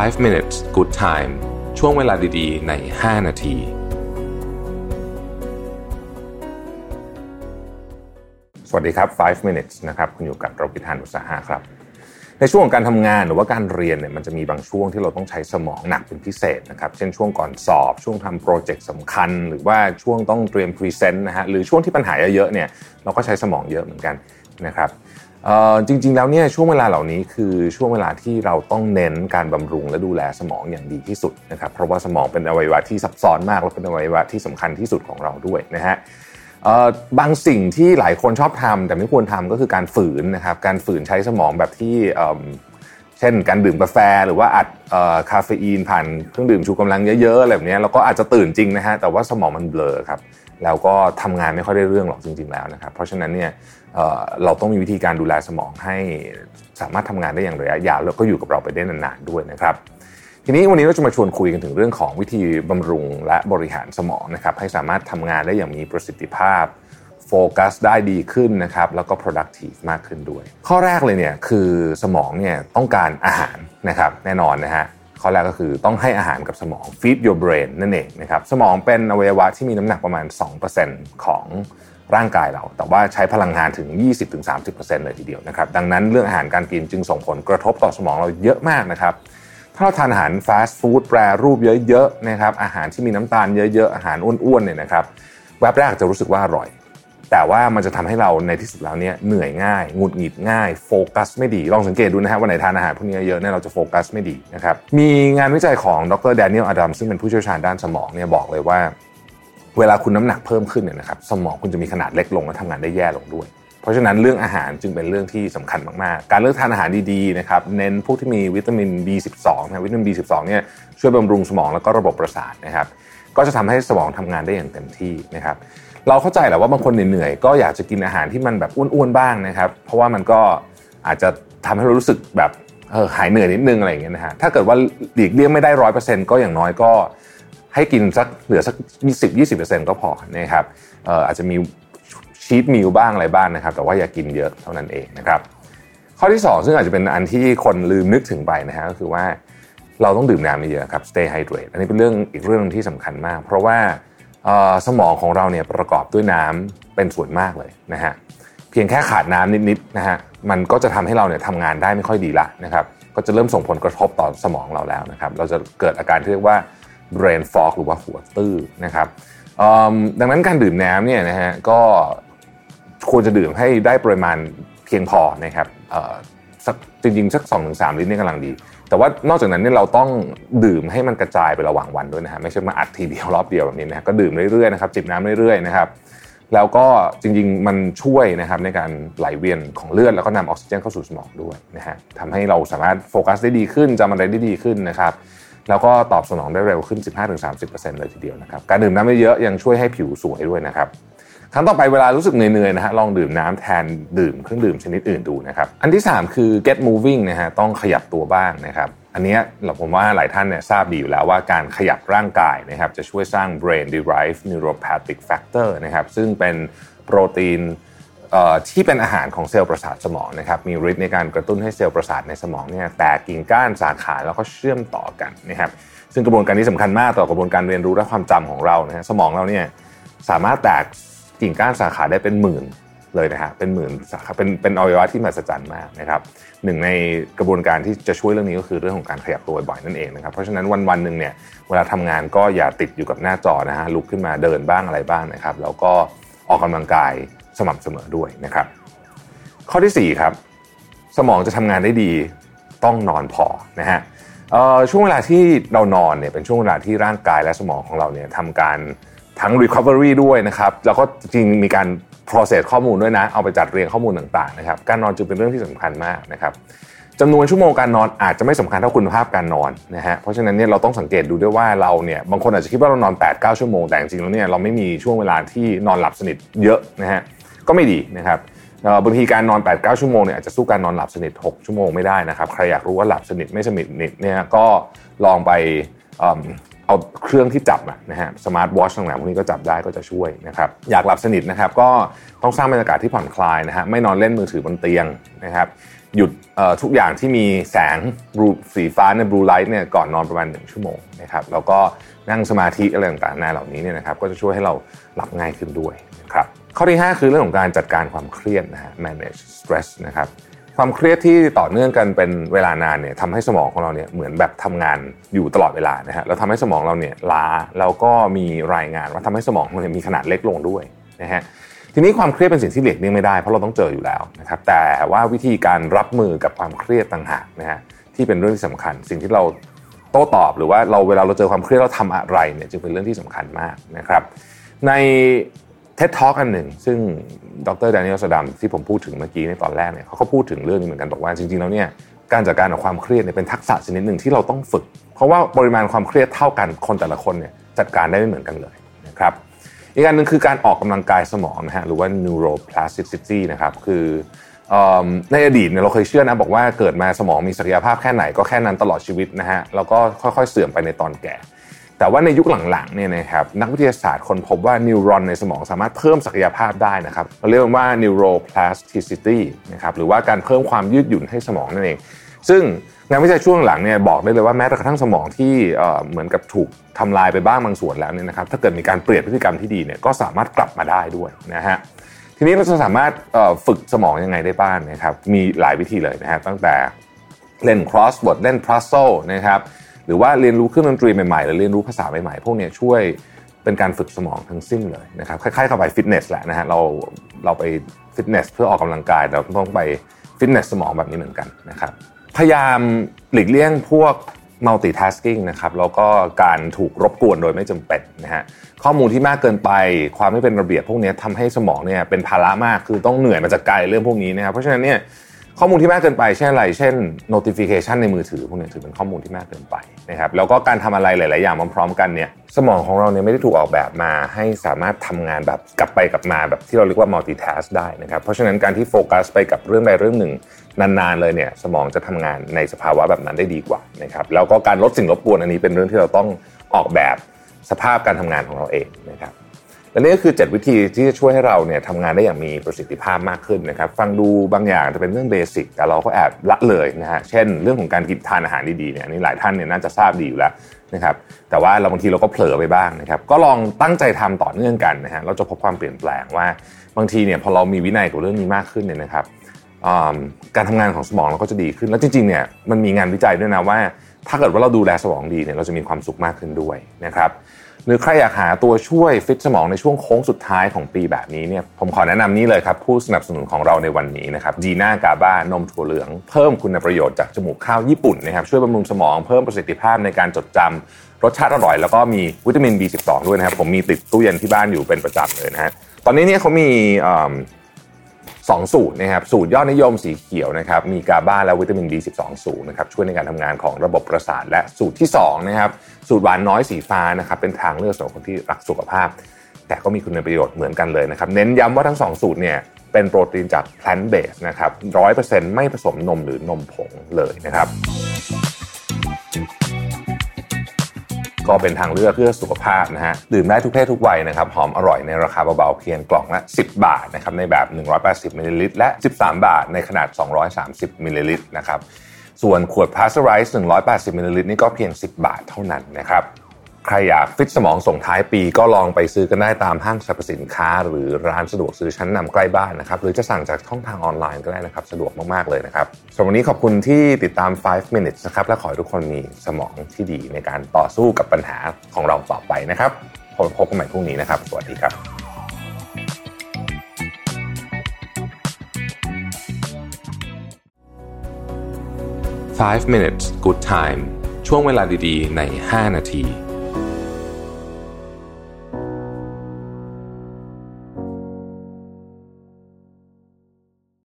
5 minutes good time ช่วงเวลาดีๆ ใน 5 นาที สวัสดีครับ 5 minutes นะครับ คุณอยู่กับรวิศ หาญอุตสาหะครับ ในช่วงของการทำงานหรือว่าการเรียนเนี่ยมันจะมีบางช่วงที่เราต้องใช้สมองหนักเป็นพิเศษนะครับ เช่นช่วงก่อนสอบ ช่วงทำโปรเจกต์สำคัญ หรือว่าช่วงต้องเตรียมพรีเซนต์นะฮะ หรือช่วงที่ปัญหาเยอะๆเนี่ย เราก็ใช้สมองเยอะเหมือนกันนะครับ จริงๆแล้วเนี่ยช่วงเวลาเหล่านี้คือช่วงเวลาที่เราต้องเน้นการบำรุงและดูแลสมองอย่างดีที่สุดนะครับเพราะว่าสมองเป็นอวัยวะที่ซับซ้อนมากและเป็นอวัยวะที่สำคัญที่สุดของเราด้วยนะฮะบางสิ่งที่หลายคนชอบทำแต่ไม่ควรทำก็คือการฝืนนะครับการฝืนใช้สมองแบบที่เช่นการดื่มกาแฟหรือว่าอัดคาเฟอีนผ่านเครื่องดื่มชูกำลังเยอะๆอะไรแบบนี้เราก็อาจจะตื่นจริงนะฮะแต่ว่าสมองมันเบลอครับ แล้วก็ทำงานไม่ค่อยได้เรื่องหรอกจริง ๆแล้วนะครับ เพราะฉะนั้นเนี่ยเราต้องมีวิธีการดูแลสมองให้สามารถทำงานได้อย่างระยะยาวแล้วก็อยู่กับเราไปได้นานๆด้วยนะครับทีนี้วันนี้เราจะมาชวนคุยกันถึงเรื่องของวิธีบำรุงและบริหารสมองนะครับให้สามารถทำงานได้อย่างมีประสิทธิภาพโฟกัสได้ดีขึ้นนะครับแล้วก็ productive มากขึ้นด้วย ข้อแรกเลยเนี่ยคือสมองเนี่ยต้องการอาหารนะครับแน่นอนนะฮะ ข้อแรกก็คือต้องให้อาหารกับสมอง feed your brain นั่นเองนะครับสมองเป็นอวัยวะที่มีน้ำหนักประมาณ 2%ของร่างกายเรา แต่ว่าใช้พลังงานถึง 20-30%เลยทีเดียวนะครับดังนั้นเรื่องอาหารการกินจึงส่งผลกระทบต่อสมองเราเยอะมากนะครับถ้าเราทานอาหารฟาสต์ฟู้ดแปรรูปเยอะๆนะครับอาหารที่มีน้ำตาลเยอะๆ อาหารอ้วนๆเนี่ยนะครับแวบแรกจะรู้สึกว่าอร่อย แต่ว่ามันจะทำให้เราในที่สุดแล้วเนี่ยเหนื่อยง่ายหงุดหงิดง่ายโฟกัสไม่ดี ลองสังเกตดูนะครับวันไหนทานอาหารพวกนี้เยอะเนี่ยเราจะโฟกัสไม่ดีนะครับมีงานวิจัยของดรแดเนียลอดัมซึ่งเป็นผู้เชี่ยวชาญด้านสมองเนี่ยบอกเลยว่า เวลาคุณน้ำหนักเพิ่มขึ้นเนี่ยนะครับสมองคุณจะมีขนาดเล็กลงและทำงานได้แย่ลงด้วย เพราะฉะนั้นเรื่องอาหารจึงเป็นเรื่องที่สำคัญมากๆ การเลือกทานอาหารดีๆนะครับเน้นพวกที่มีวิตามิน B12 นะวิตามิน B12 เนี่ยช่วยบำรุงสมองแล้วก็ระบบประสาทนะครับก็จะทำให้สมองทำงานได้อย่างเต็มที่นะครับ เราเข้าใจแหละว่าบางคนเหนื่อยๆก็อยากจะกินอาหารที่มันแบบอ้วนๆบ้างนะครับ เพราะว่ามันก็อาจจะทำให้เรารู้สึกแบบหายเหนื่อยนิดนึงอะไรอย่างเงี้ยนะฮะถ้าเกิดว่าหลีกเลี่ยงไม่ได้ร้อยเปอร์เซ็นต์ก็อย่างน้อยก็ให้กินสักเหลือสัก20-20%ก็พอนะครับอาจจะมีชีตมิลบ้างอะไรบ้างนะครับ แต่ว่าอย่ากินเยอะเท่านั้นเองนะครับ ข้อที่ 2 ซึ่งอาจจะเป็นอันที่คนลืมนึกถึงไปนะฮะก็คือว่าเราต้องดื่มน้ำเยอะครับ stay hydrated อันนี้เป็นเรื่องอีกเรื่องที่สำคัญมาก เพราะว่า สมองของเราเนี่ยประกอบด้วยน้ำเป็นส่วนมากเลยนะฮะเพียงแค่ขาดน้ำนิดๆนะฮะมันก็จะทำให้เราเนี่ยทำงานได้ไม่ค่อยดีละนะครับก็จะเริ่มส่งผลกระทบต่อสมองเราแล้วนะครับเราจะเกิดอาการที่เรียกว่า brain fog หรือว่าหัวตื้อนะครับดังนั้นการดื่มน้ำเนี่ยนะฮะก็ควรจะดื่มให้ได้ปริมาณเพียงพอนะครับ สักจริงๆสัก2อถึงสลิตรนี่กำลังดี แต่ว่านอกจากนั้นเนี่ยเราต้องดื่มให้มันกระจายไประหว่างวันด้วยนะฮะไม่ใช่มาอัดทีเดียวรอบเดียวแบบนี้นะฮะก็ดื่มเรื่อยๆนะครับจิบน้ำเรื่อยๆนะครับแล้วก็จริงๆมันช่วยนะครับในการไหลเวียนของเลือดแล้วก็นำออกซิเจนเข้าสู่สมองด้วยนะฮะทำให้เราสามารถโฟกัสได้ดีขึ้นจำอะไรได้ดีขึ้นนะครับแล้วก็ตอบสนองได้เร็วขึ้น 15-30%เลยทีเดียวนะครับการดื่มน้ำเยอะยังช่วยให้ผิวสวยด้วยนะครับ ครั้งต่อไปเวลารู้สึกเหนื่อยๆนะฮะลองดื่มน้ำแทนดื่มเครื่องดื่มชนิดอื่นดูนะครับอันที่ 3 คือ get moving นะฮะต้องขยับตัวบ้างนะครับอันนี้เราผมว่าหลายท่านเนี่ยทราบดีอยู่แล้วว่าการขยับร่างกายนะครับจะช่วยสร้าง brain derived neuropathic factor นะครับซึ่งเป็นโปรตีนที่เป็นอาหารของเซลล์ประสาทสมองนะครับมีฤทธิ์ในการกระตุ้นให้เซลล์ประสาทในสมองเนี่ยแตกกิ่งก้านสาขาแล้วก็เชื่อมต่อกันนะครับซึ่งกระบวนการนี้สำคัญมากต่อกระบวนการเรียนรู้และความจำของเรานะฮะสมองเราเนี่ยสามารถแตก กิ่งก้านสาขาได้เป็นหมื่นเลยนะฮะเป็นหมื่นสาขาเป็นเป็นอวัยวะที่มหัศจรรย์มากนะครับหนึ่งในกระบวนการที่จะช่วยเรื่องนี้ก็คือเรื่องของการขยับตัวบ่อยนั่นเองนะครับเพราะฉะนั้นวันวันหนึ่งเนี่ยเวลาทำงานก็อย่าติดอยู่กับหน้าจอนะฮะลุกขึ้นมาเดินบ้างอะไรบ้างนะครับ แล้วก็ออกกำลังกายสม่ำเสมอด้วยนะครับ ข้อที่4ครับสมองจะทำงานได้ดีต้องนอนพอนะฮะช่วงเวลาที่เรานอนเนี่ยเป็นช่วงเวลาที่ร่างกายและสมองของเราเนี่ยทำการ ทั้ง recovery ด้วยนะครับแล้วก็จริงมีการ process ข้อมูลด้วยนะ เอาไปจัดเรียงข้อมูลต่างๆนะครับการนอนจึงเป็นเรื่องที่สำคัญมากนะครับจำนวนชั่วโมงการนอนอาจจะไม่สำคัญเท่าคุณภาพการนอนนะฮะเพราะฉะนั้นเนี่ยเราต้องสังเกตดูด้วยว่าเราเนี่ยบางคนอาจจะคิดว่าเรานอน 8-9 ชั่วโมงแต่จริงๆแล้วเนี่ยเราไม่มีช่วงเวลาที่นอนหลับสนิทเยอะนะฮะก็ไม่ดีนะครับบางทีการนอน 8-9 ชั่วโมงเนี่ยอาจจะสู้การนอนหลับสนิท 6 ชั่วโมงไม่ได้นะครับใครอยากรู้ว่าหลับสนิทไม่สนิทเนี่ยก็ลองไป เอาเครื่องที่จับนะฮะสมาร์ทวอชต่างๆพวกนี้ก็จับได้ก็จะช่วยนะครับอยากหลับสนิทนะครับก็ต้องสร้างบรรยากาศที่ผ่อนคลายนะฮะไม่นอนเล่นมือถือบนเตียงนะครับหยุดทุกอย่างที่มีแสงสีฟ้าใน blue light เนี่ยก่อนนอนประมาณ 1 ชั่วโมงนะครับแล้วก็นั่งสมาธิอะไรต่างๆนาเหล่านี้เนี่ยนะครับก็จะช่วยให้เราหลับง่ายขึ้นด้วยนะครับข้อที่ 5 คือเรื่องของการจัดการความเครียดนะฮะ manage stress นะครับ ความเครียดที่ต่อเนื่องกันเป็นเวลานานเนี่ยทำให้สมองของเราเนี่ยเหมือนแบบทำงานอยู่ตลอดเวลานะฮะแล้วทำให้สมองเราเนี่ยล้าแล้วก็มีรายงานว่าทำให้สมองเราเนี่ยมีขนาดเล็กลงด้วยนะฮะทีนี้ความเครียดเป็นสิ่งที่เลีกเลี่ยงไม่ได้เพราะเราต้องเจออยู่แล้วนะครับแต่ว่าวิธีการรับมือกับความเครียดต่างหากนะฮะที่เป็นเรื่องที่สำคัญ สิ่งที่เราโต้ตอบหรือว่าเราเวลาเราเจอความเครียดเราทำอะไรเนี่ยจึงเป็นเรื่องที่สำคัญมากนะครับใน ท็ดทอกอันหนึ่ง ซึ่งดรแดเนียลสดัมที่ผมพูดถึงเมื่อกี้ในตอนแรกเนี่ยเขาก็พูดถึงเรื่องนี้เหมือนกันบอกว่าจริงๆแล้วเนี่ยการจัดการกับความเครียดเนี่ยเป็นทักษะชนิดหนึ่งที่เราต้องฝึก เพราะว่าปริมาณความเครียดเท่ากันคนแต่ละคนเนี่ยจัดการได้ไม่เหมือนกันเลยนะครับอีกอันหนึ่งคือการออกกำลังกายสมองนะฮะหรือว่า neuroplasticity นะครับคือในอดีตเนี่ยเราเคยเชื่อนะบอกว่าเกิดมาสมองมีศักยภาพแค่ไหนก็แค่นั้นตลอดชีวิตนะฮะแล้วก็ค่อยๆเสื่อมไปในตอนแก่ แต่ว่าในยุคหลังๆเนี่ยนะครับนักวิทยาศาสตร์คนพบว่านิวรอนในสมองสามารถเพิ่มศักยภาพได้นะครับเราเรียกว่า neuroplasticity นะครับหรือว่าการเพิ่มความยืดหยุ่นให้สมองนั่นเอง ซึ่งงานวิจัยช่วงหลังเนี่ยบอกได้เลยว่าแม้กระทั่งสมองที่เหมือนกับถูกทำลายไปบ้างบางส่วนแล้วเนี่ยนะครับถ้าเกิดมีการเปลี่ยนพฤติกรรมที่ดีเนี่ยก็สามารถกลับมาได้ด้วยนะฮะทีนี้เราจะสามารถฝึกสมองยังไงได้บ้างนะครับมีหลายวิธีเลยนะฮะตั้งแต่เล่น crossword เล่น puzzle นะครับ หรือว่าเรียนรู้เครื่องดนตรีใหม่ๆหรือเรียนรู้ภาษาใหม่ๆ พวกนี้ช่วยเป็นการฝึกสมองทั้งสิ้นเลยนะครับคล้ายๆกับไปฟิตเนสแหละนะฮะเราเราไปฟิตเนสเพื่อออกกำลังกายเราต้องไปฟิตเนสสมองแบบนี้เหมือนกันนะครับพยายามหลีกเลี่ยงพวก multitasking นะครับแล้วก็การถูกรบกวนโดยไม่จำเป็นนะฮะข้อมูลที่มากเกินไปความไม่เป็นระเบียบพวกนี้ทำให้สมองเนี่ยเป็นภาระมากคือต้องเหนื่อยมาจากกายเรื่องพวกนี้นะครับเพราะฉะนั้นเนี่ย ข้อมูลที่มากเกินไปเช่นอะไร เช่น notification ในมือถือพวกนี้ถือเป็นข้อมูลที่มากเกินไปนะครับแล้วก็การทำอะไรหลาย ๆ อย่างพร้อมๆกันเนี่ยสมองของเราเนี่ยไม่ได้ถูกออกแบบมาให้สามารถทำงานแบบกลับไปกลับมาแบบที่เราเรียกว่า multitask ได้นะครับเพราะฉะนั้นการที่โฟกัสไปกับเรื่องใดเรื่องหนึ่งนาน ๆ เลยเนี่ยสมองจะทำงานในสภาวะแบบนั้นได้ดีกว่านะครับแล้วก็การลดสิ่งรบกวนอันนี้เป็นเรื่องที่เราต้องออกแบบสภาพการทำงานของเราเองนะครับ และนี่ก็คือ 7 วิธีที่จะช่วยให้เราเนี่ยทำงานได้อย่างมีประสิทธิภาพมากขึ้นนะครับ ฟังดูบางอย่างจะเป็นเรื่องเบสิกแต่เราก็แอบละเลยนะฮะเช่น เรื่องของการกินทานอาหารดีๆเนี่ยนี่หลายท่านเนี่ยน่าจะทราบดีอยู่แล้วนะครับแต่ว่าเราบางทีเราก็เผลอไปบ้างนะครับก็ลองตั้งใจทำต่อเนื่องกันนะฮะเราจะพบความเปลี่ยนแปลงว่าบางทีเนี่ยพอเรามีวินัยกับเรื่องนี้มากขึ้นเนี่ยนะครับการทำงานของสมองเราก็จะดีขึ้น แล้วจริงๆเนี่ยมันมีงานวิจัยด้วยนะว่า ถ้าเกิดว่าเราดูแลสมองดีเนี่ยเราจะมีความสุขมากขึ้นด้วยนะครับ หรือใครอยากหาตัวช่วยฟิตสมองในช่วงโค้งสุดท้ายของปีแบบนี้เนี่ยผมขอแนะนำนี้เลยครับ ผู้สนับสนุนของเราในวันนี้นะครับดีน่ากาบ้านมถั่วเหลือง เพิ่มคุณประโยชน์จากจมูกข้าวญี่ปุ่นนะครับช่วยบำรุงสมองเพิ่มประสิทธิภาพในการจดจำรสชาติอร่อยแล้วก็มีวิตามิน B12 ด้วยนะครับผมมีติดตู้เย็นที่บ้านอยู่เป็นประจำเลยนะฮะตอนนี้เนี่ยเขามี 2 สูตรนะครับสูตรยอดนิยมสีเขียวนะครับมีกาบาและวิตามิน B12 สูงนะครับช่วยในการทำงานของระบบประสาทและสูตรที่2นะครับสูตรหวานน้อยสีฟ้านะครับเป็นทางเลือกสำหรับคนที่รักสุขภาพ แต่ก็มีคุณประโยชน์เหมือนกันเลยนะครับเน้นย้ำว่าทั้ง 2 สูตรเนี่ยเป็นโปรตีนจาก plant base นะครับร้อยเปอร์เซ็นต์ไม่ผสมนมหรือนมผงเลยนะครับ ก็เป็นทางเลือกเพื่อสุขภาพนะฮะดื่มได้ทุกเพศทุกวัยนะครับหอมอร่อยในราคาเบาๆเพียงกล่องละ 10 บาทนะครับในแบบ 180มิลลิลิตรและ 13 บาท ในขนาด 230มิลลิลิตรนะครับส่วนขวดพาสเจอร์ไรส์180มิลลิลิตรนี่ก็เพียง 10 บาทเท่านั้นนะครับ ใครอยากฟิตสมองส่งท้ายปีก็ลองไปซื้อกันได้ตามห้างสรรพสินค้า หรือร้านสะดวกซื้อชั้นนำใกล้บ้านนะครับ หรือจะสั่งจากช่องทางออนไลน์ก็ได้นะครับ สะดวกมาก ๆ เลยนะครับสำหรับวันนี้ขอบคุณที่ติดตาม 5 minutes นะครับ และขอให้ทุกคนมีสมองที่ดีในการต่อสู้กับปัญหาของเราต่อไปนะครับพบกันใหม่พรุ่งนี้นะครับ สวัสดีครับ 5 minutes good time ช่วงเวลาดีๆ ใน 5 นาที